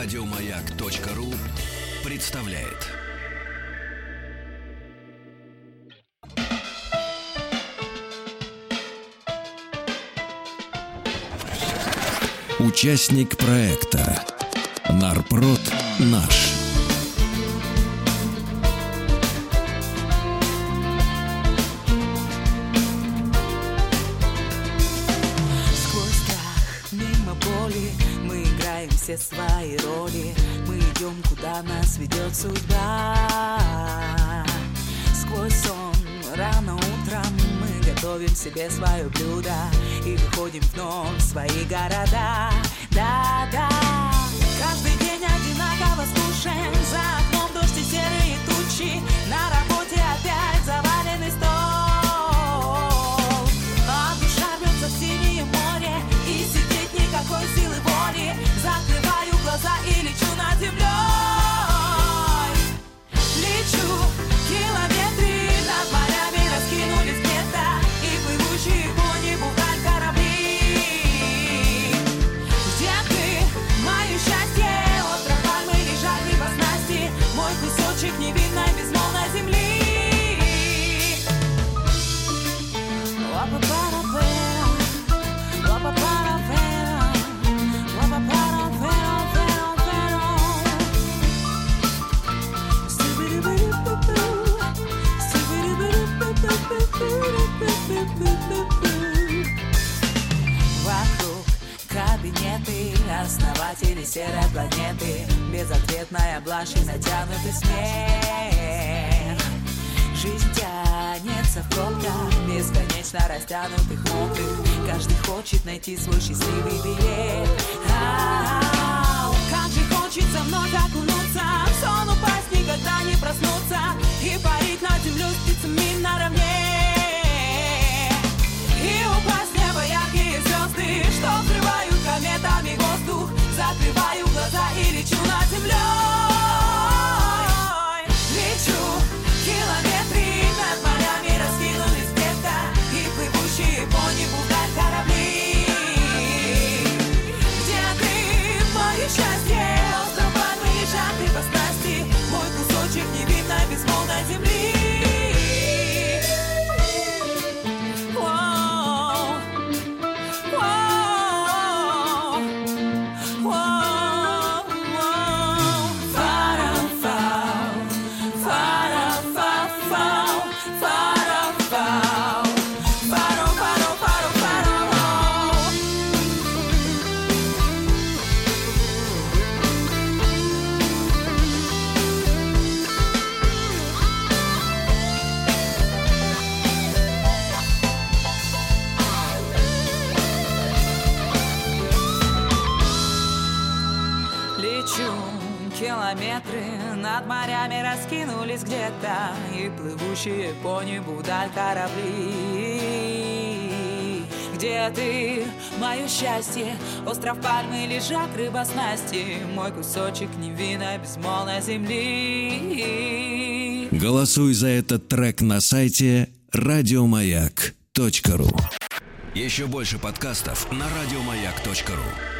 Радиомаяк.ру представляет. Участник проекта Нарпрод наш. Все свои роли. Мы идем, куда нас ведет судьба. Сквозь сон, рано утром Мы готовим себе свое блюдо И выходим вновь в свои города. Да-да Каждый день Вокруг кабинеты Основатели серой планеты. Безответная блажь и натянутый смех. Жизнь тянется в пробках Бесконечно растянутых мокрых Каждый хочет найти свой счастливый билет. Ау, километры над морями раскинулись где-то И плывущие по небу даль корабли. Где ты, мое счастье, остров пальмы, лежак рыба снасти. Мой кусочек невинной безмолвной земли. Голосуй за этот трек на сайте радиомаяк.ру Еще больше подкастов на радиомаяк.ру